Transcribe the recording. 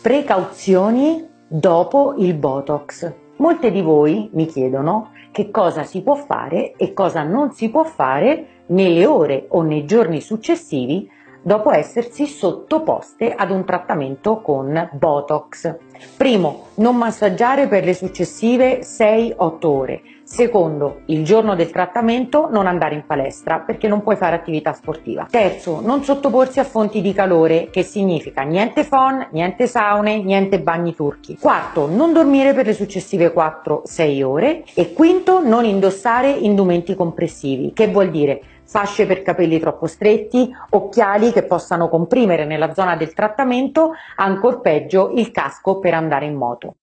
Precauzioni dopo il Botox. Molte di voi mi chiedono che cosa si può fare e cosa non si può fare nelle ore o nei giorni successivi dopo essersi sottoposte ad un trattamento con Botox. Primo, non massaggiare per le successive 6-8 ore. Secondo, il giorno del trattamento non andare in palestra perché non puoi fare attività sportiva. Terzo, non sottoporsi a fonti di calore, che significa niente phon, niente saune, niente bagni turchi. Quarto, non dormire per le successive 4-6 ore. E quinto, non indossare indumenti compressivi, che vuol dire fasce per capelli troppo stretti, occhiali che possano comprimere nella zona del trattamento, ancor peggio il casco per andare in moto.